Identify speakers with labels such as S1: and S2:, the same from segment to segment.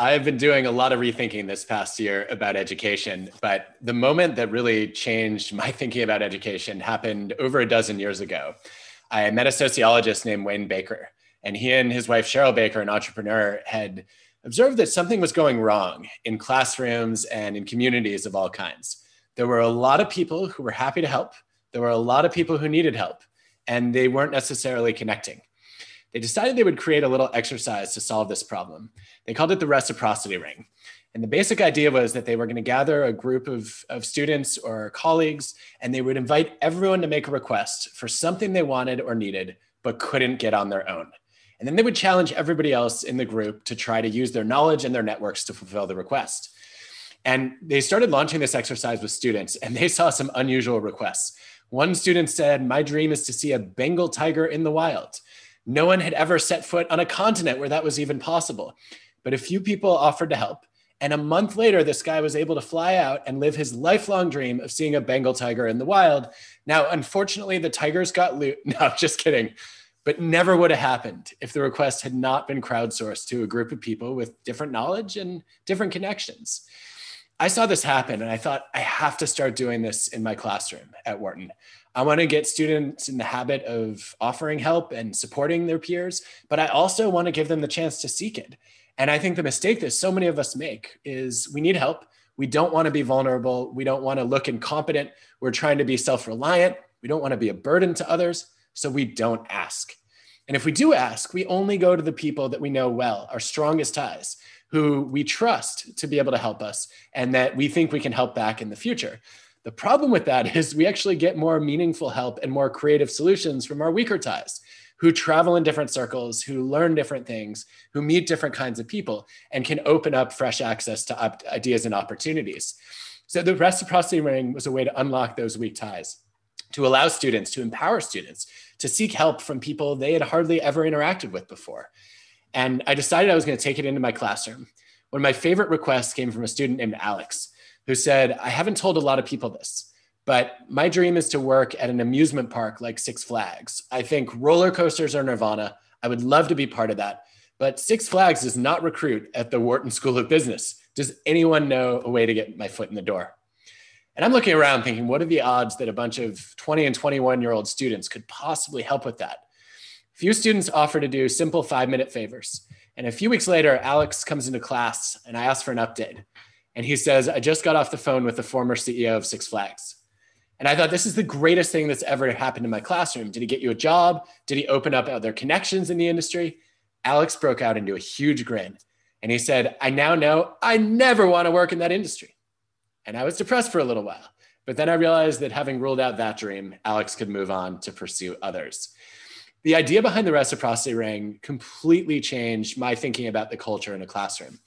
S1: I've been doing a lot of rethinking this past year about education, but the moment that really changed my thinking about education happened over a dozen years ago. I met a sociologist named Wayne Baker, and he and his wife, Cheryl Baker, an entrepreneur, had observed that something was going wrong in classrooms and in communities of all kinds. There were a lot of people who were happy to help, there were a lot of people who needed help, and they weren't necessarily connecting they decided they would create a little exercise to solve this problem. They called it the reciprocity ring. And the basic idea was that they were going to gather a group of, of students or colleagues, and they would invite everyone to make a request for something they wanted or needed, but couldn't get on their own. And then they would challenge everybody else in the group to try to use their knowledge and their networks to fulfill the request. And they started launching this exercise with students, and they saw some unusual requests. One student said, My dream is to see a Bengal tiger in the wild. No one had ever set foot on a continent where that was even possible. But a few people offered to help. And a month later, this guy was able to fly out and live his lifelong dream of seeing a Bengal tiger in the wild. Now, unfortunately, the tigers got loot. No, just kidding. But never would have happened if the request had not been crowdsourced to a group of people with different knowledge and different connections. I saw this happen and I thought, I have to start doing this in my classroom at Wharton. I want to get students in the habit of offering help and supporting their peers, but I also want to give them the chance to seek it. And I think the mistake that so many of us make is we need help. We don't want to be vulnerable. We don't want to look incompetent. We're trying to be self reliant. We don't want to be a burden to others. So we don't ask. And if we do ask, we only go to the people that we know well, our strongest ties, who we trust to be able to help us and that we think we can help back in the future. The problem with that is we actually get more meaningful help and more creative solutions from our weaker ties who travel in different circles, who learn different things, who meet different kinds of people, and can open up fresh access to ideas and opportunities. So the reciprocity ring was a way to unlock those weak ties, to allow students, to empower students to seek help from people they had hardly ever interacted with before. And I decided I was going to take it into my classroom. One of my favorite requests came from a student named Alex who said, I haven't told a lot of people this, but my dream is to work at an amusement park like Six Flags. I think roller coasters are nirvana. I would love to be part of that. But Six Flags does not recruit at the Wharton School of Business. Does anyone know a way to get my foot in the door? And I'm looking around thinking, what are the odds that a bunch of 20 and 21 year old students could possibly help with that? Few students offer to do simple five minute favors. And a few weeks later, Alex comes into class and I ask for an update. And he says, I just got off the phone with the former CEO of Six Flags. And I thought, this is the greatest thing that's ever happened in my classroom. Did he get you a job? Did he open up other connections in the industry? Alex broke out into a huge grin. And he said, I now know I never want to work in that industry. And I was depressed for a little while. But then I realized that having ruled out that dream, Alex could move on to pursue others. The idea behind the reciprocity ring completely changed my thinking about the culture in a classroom.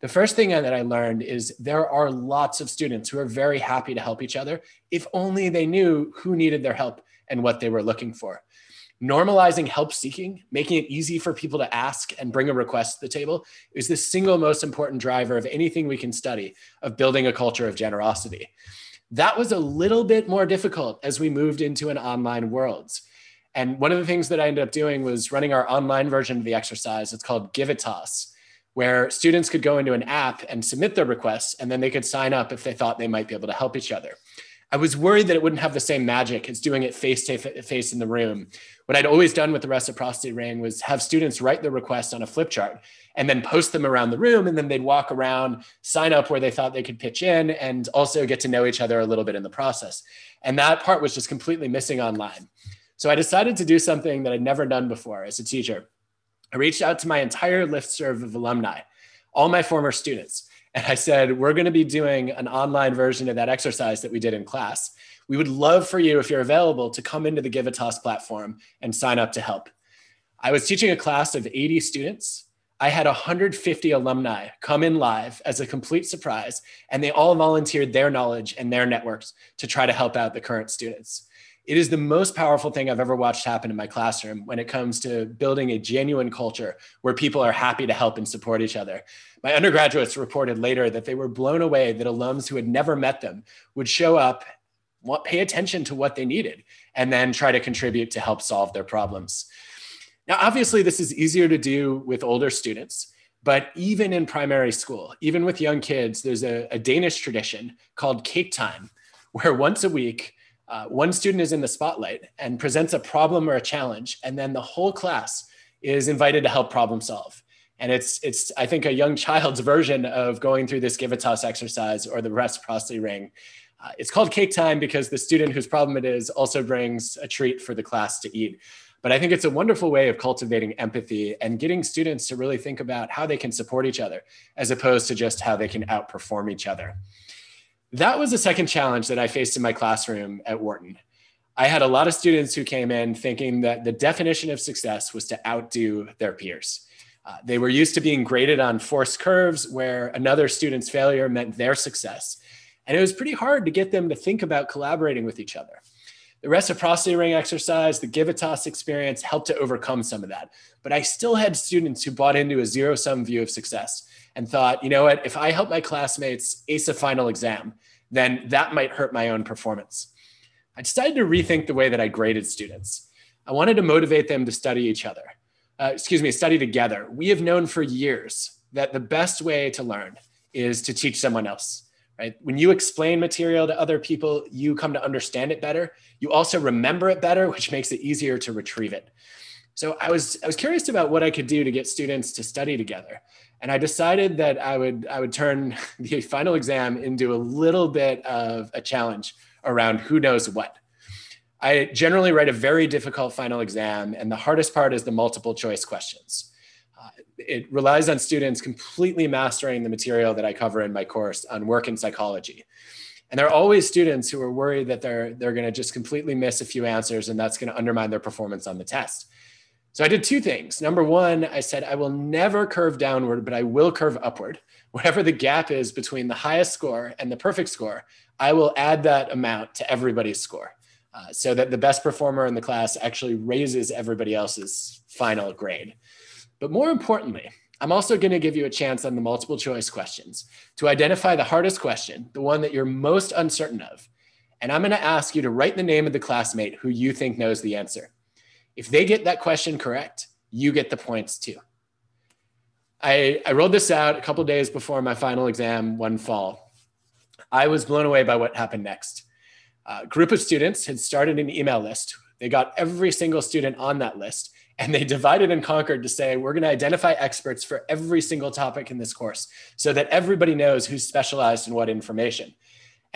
S1: The first thing that I learned is there are lots of students who are very happy to help each other if only they knew who needed their help and what they were looking for. Normalizing help seeking, making it easy for people to ask and bring a request to the table is the single most important driver of anything we can study of building a culture of generosity. That was a little bit more difficult as we moved into an online world. And one of the things that I ended up doing was running our online version of the exercise. It's called Givitas where students could go into an app and submit their requests, and then they could sign up if they thought they might be able to help each other. I was worried that it wouldn't have the same magic as doing it face to face in the room. What I'd always done with the reciprocity ring was have students write their request on a flip chart and then post them around the room. And then they'd walk around, sign up where they thought they could pitch in, and also get to know each other a little bit in the process. And that part was just completely missing online. So I decided to do something that I'd never done before as a teacher. I reached out to my entire listserv of alumni, all my former students, and I said, We're going to be doing an online version of that exercise that we did in class. We would love for you, if you're available, to come into the Givitas platform and sign up to help. I was teaching a class of 80 students. I had 150 alumni come in live as a complete surprise, and they all volunteered their knowledge and their networks to try to help out the current students It is the most powerful thing I've ever watched happen in my classroom when it comes to building a genuine culture where people are happy to help and support each other. My undergraduates reported later that they were blown away that alums who had never met them would show up, pay attention to what they needed, and then try to contribute to help solve their problems. Now, obviously, this is easier to do with older students. But even in primary school, even with young kids, there's a, a Danish tradition called cake time, where once a week, uh, one student is in the spotlight and presents a problem or a challenge, and then the whole class is invited to help problem solve. And it's, it's I think, a young child's version of going through this toss exercise or the reciprocity ring. Uh, it's called cake time because the student whose problem it is also brings a treat for the class to eat. But I think it's a wonderful way of cultivating empathy and getting students to really think about how they can support each other as opposed to just how they can outperform each other. That was the second challenge that I faced in my classroom at Wharton. I had a lot of students who came in thinking that the definition of success was to outdo their peers. Uh, they were used to being graded on forced curves where another student's failure meant their success. And it was pretty hard to get them to think about collaborating with each other. The reciprocity ring exercise, the toss experience helped to overcome some of that. But I still had students who bought into a zero sum view of success and thought, you know what, if I help my classmates ace a final exam, then that might hurt my own performance. I decided to rethink the way that I graded students. I wanted to motivate them to study each other, uh, excuse me, study together. We have known for years that the best way to learn is to teach someone else right? When you explain material to other people, you come to understand it better. You also remember it better, which makes it easier to retrieve it. So I was I was curious about what I could do to get students to study together. And I decided that I would I would turn the final exam into a little bit of a challenge around who knows what. I generally write a very difficult final exam, and the hardest part is the multiple choice questions uh, it relies on students completely mastering the material that I cover in my course on work in psychology. And there are always students who are worried that they're, they're going to just completely miss a few answers and that's going to undermine their performance on the test. So I did two things. Number one, I said, I will never curve downward, but I will curve upward. Whatever the gap is between the highest score and the perfect score, I will add that amount to everybody's score uh, so that the best performer in the class actually raises everybody else's final grade. But more importantly, I'm also going to give you a chance on the multiple choice questions to identify the hardest question, the one that you're most uncertain of. And I'm going to ask you to write the name of the classmate who you think knows the answer. If they get that question correct, you get the points too. I, I rolled this out a couple days before my final exam one fall. I was blown away by what happened next. A group of students had started an email list. They got every single student on that list and they divided and conquered to say we're going to identify experts for every single topic in this course so that everybody knows who's specialized in what information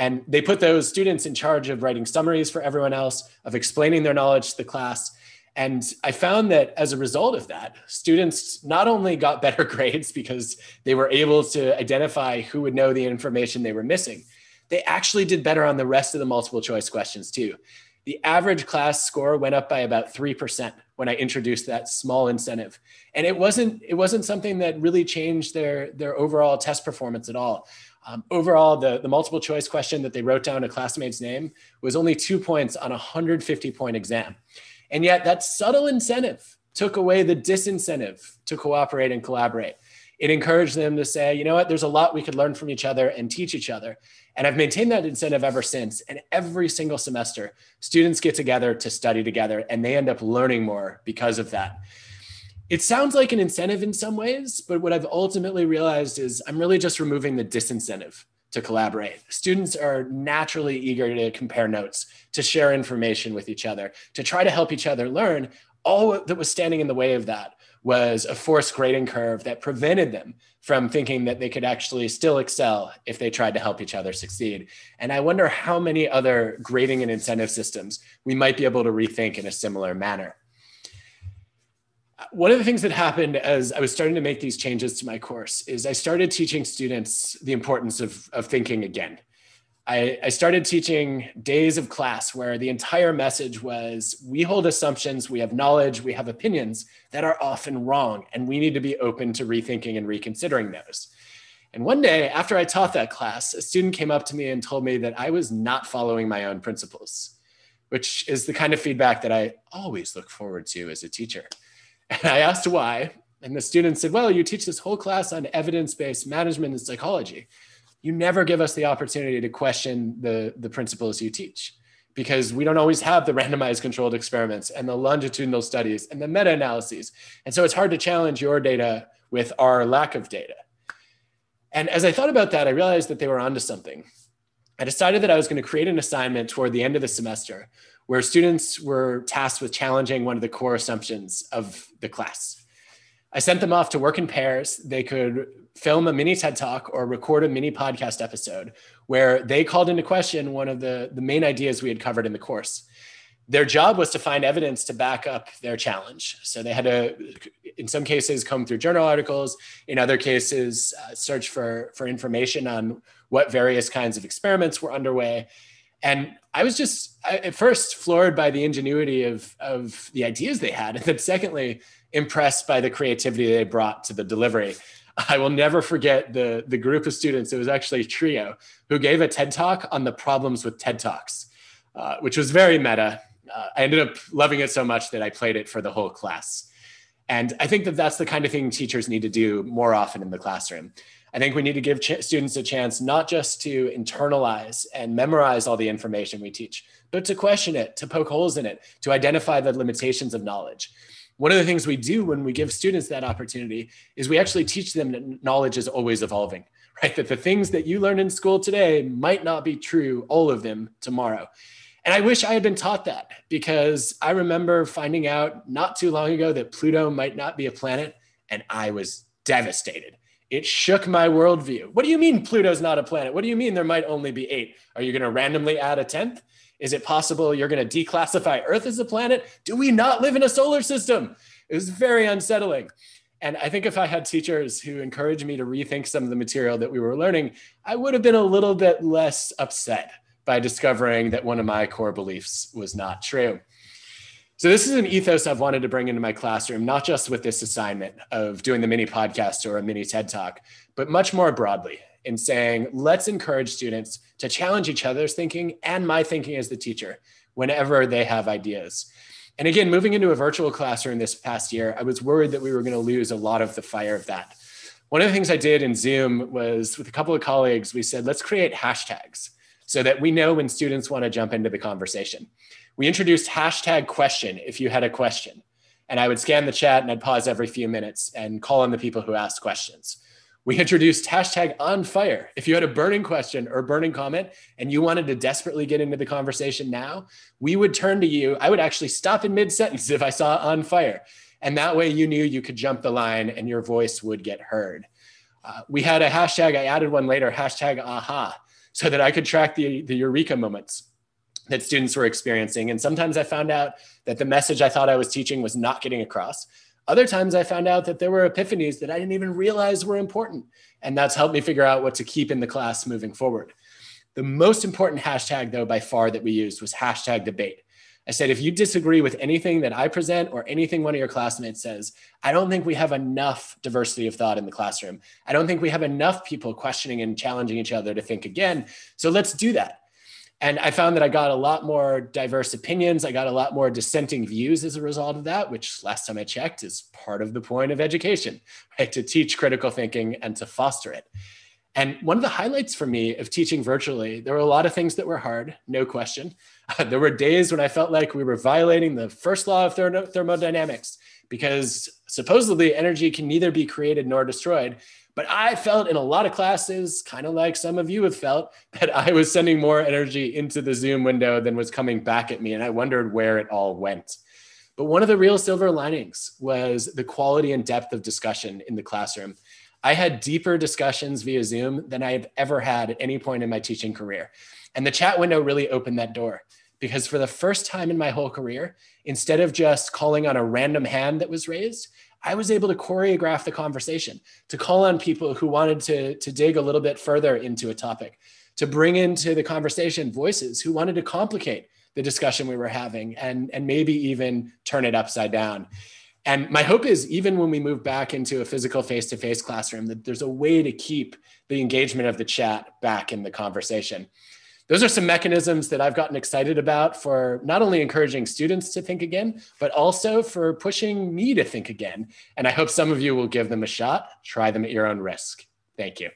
S1: and they put those students in charge of writing summaries for everyone else of explaining their knowledge to the class and i found that as a result of that students not only got better grades because they were able to identify who would know the information they were missing they actually did better on the rest of the multiple choice questions too the average class score went up by about 3% when I introduced that small incentive. And it wasn't it wasn't something that really changed their their overall test performance at all. Um, overall, the, the multiple choice question that they wrote down a classmate's name was only two points on a 150 point exam. And yet that subtle incentive took away the disincentive to cooperate and collaborate. It encouraged them to say, you know what, there's a lot we could learn from each other and teach each other. And I've maintained that incentive ever since. And every single semester, students get together to study together and they end up learning more because of that. It sounds like an incentive in some ways, but what I've ultimately realized is I'm really just removing the disincentive to collaborate. Students are naturally eager to compare notes, to share information with each other, to try to help each other learn. All that was standing in the way of that was a forced grading curve that prevented them from thinking that they could actually still excel if they tried to help each other succeed. And I wonder how many other grading and incentive systems we might be able to rethink in a similar manner. One of the things that happened as I was starting to make these changes to my course is I started teaching students the importance of, of thinking again. I, I started teaching days of class where the entire message was we hold assumptions, we have knowledge, we have opinions that are often wrong, and we need to be open to rethinking and reconsidering those. And one day after I taught that class, a student came up to me and told me that I was not following my own principles. which is the kind of feedback that I always look forward to as a teacher. And I asked why, and the student said, Well, you teach this whole class on evidence based management and psychology. You never give us the opportunity to question the, the principles you teach because we don't always have the randomized controlled experiments and the longitudinal studies and the meta analyses. And so it's hard to challenge your data with our lack of data. And as I thought about that, I realized that they were onto something. I decided that I was going to create an assignment toward the end of the semester where students were tasked with challenging one of the core assumptions of the class. I sent them off to work in pairs. They could film a mini TED talk or record a mini podcast episode where they called into question one of the, the main ideas we had covered in the course. Their job was to find evidence to back up their challenge. So they had to, in some cases, comb through journal articles. In other cases, uh, search for, for information on what various kinds of experiments were underway. And I was just at first floored by the ingenuity of, of the ideas they had. And then, secondly, impressed by the creativity they brought to the delivery. I will never forget the, the group of students, it was actually a trio, who gave a TED talk on the problems with TED Talks, uh, which was very meta. Uh, I ended up loving it so much that I played it for the whole class. And I think that that's the kind of thing teachers need to do more often in the classroom. I think we need to give ch- students a chance not just to internalize and memorize all the information we teach, but to question it, to poke holes in it, to identify the limitations of knowledge one of the things we do when we give students that opportunity is we actually teach them that knowledge is always evolving, right? That the things that you learn in school today might not be true, all of them tomorrow. And I wish I had been taught that because I remember finding out not too long ago that Pluto might not be a planet, and I was devastated. It shook my worldview. What do you mean Pluto's not a planet? What do you mean there might only be eight? Are you going to randomly add a 10th? Is it possible you're going to declassify Earth as a planet? Do we not live in a solar system? It was very unsettling. And I think if I had teachers who encouraged me to rethink some of the material that we were learning, I would have been a little bit less upset by discovering that one of my core beliefs was not true. So, this is an ethos I've wanted to bring into my classroom, not just with this assignment of doing the mini podcast or a mini TED talk, but much more broadly in saying, let's encourage students to challenge each other's thinking and my thinking as the teacher whenever they have ideas. And again, moving into a virtual classroom this past year, I was worried that we were going to lose a lot of the fire of that. One of the things I did in Zoom was with a couple of colleagues, we said, let's create hashtags so that we know when students want to jump into the conversation. We introduced hashtag question if you had a question. And I would scan the chat and I'd pause every few minutes and call on the people who asked questions we introduced hashtag on fire. If you had a burning question or burning comment and you wanted to desperately get into the conversation now, we would turn to you. I would actually stop in mid sentence if I saw on fire. And that way you knew you could jump the line and your voice would get heard. Uh, we had a hashtag, I added one later, hashtag aha, so that I could track the, the eureka moments that students were experiencing. And sometimes I found out that the message I thought I was teaching was not getting across. Other times I found out that there were epiphanies that I didn't even realize were important. And that's helped me figure out what to keep in the class moving forward. The most important hashtag, though, by far that we used was hashtag debate. I said, if you disagree with anything that I present or anything one of your classmates says, I don't think we have enough diversity of thought in the classroom. I don't think we have enough people questioning and challenging each other to think again. So let's do that. And I found that I got a lot more diverse opinions. I got a lot more dissenting views as a result of that, which last time I checked is part of the point of education, right? To teach critical thinking and to foster it. And one of the highlights for me of teaching virtually, there were a lot of things that were hard, no question. there were days when I felt like we were violating the first law of thermodynamics because supposedly energy can neither be created nor destroyed. But I felt in a lot of classes, kind of like some of you have felt, that I was sending more energy into the Zoom window than was coming back at me. And I wondered where it all went. But one of the real silver linings was the quality and depth of discussion in the classroom. I had deeper discussions via Zoom than I have ever had at any point in my teaching career. And the chat window really opened that door because for the first time in my whole career, instead of just calling on a random hand that was raised, I was able to choreograph the conversation, to call on people who wanted to, to dig a little bit further into a topic, to bring into the conversation voices who wanted to complicate the discussion we were having and, and maybe even turn it upside down. And my hope is even when we move back into a physical face to face classroom, that there's a way to keep the engagement of the chat back in the conversation. Those are some mechanisms that I've gotten excited about for not only encouraging students to think again, but also for pushing me to think again. And I hope some of you will give them a shot, try them at your own risk. Thank you.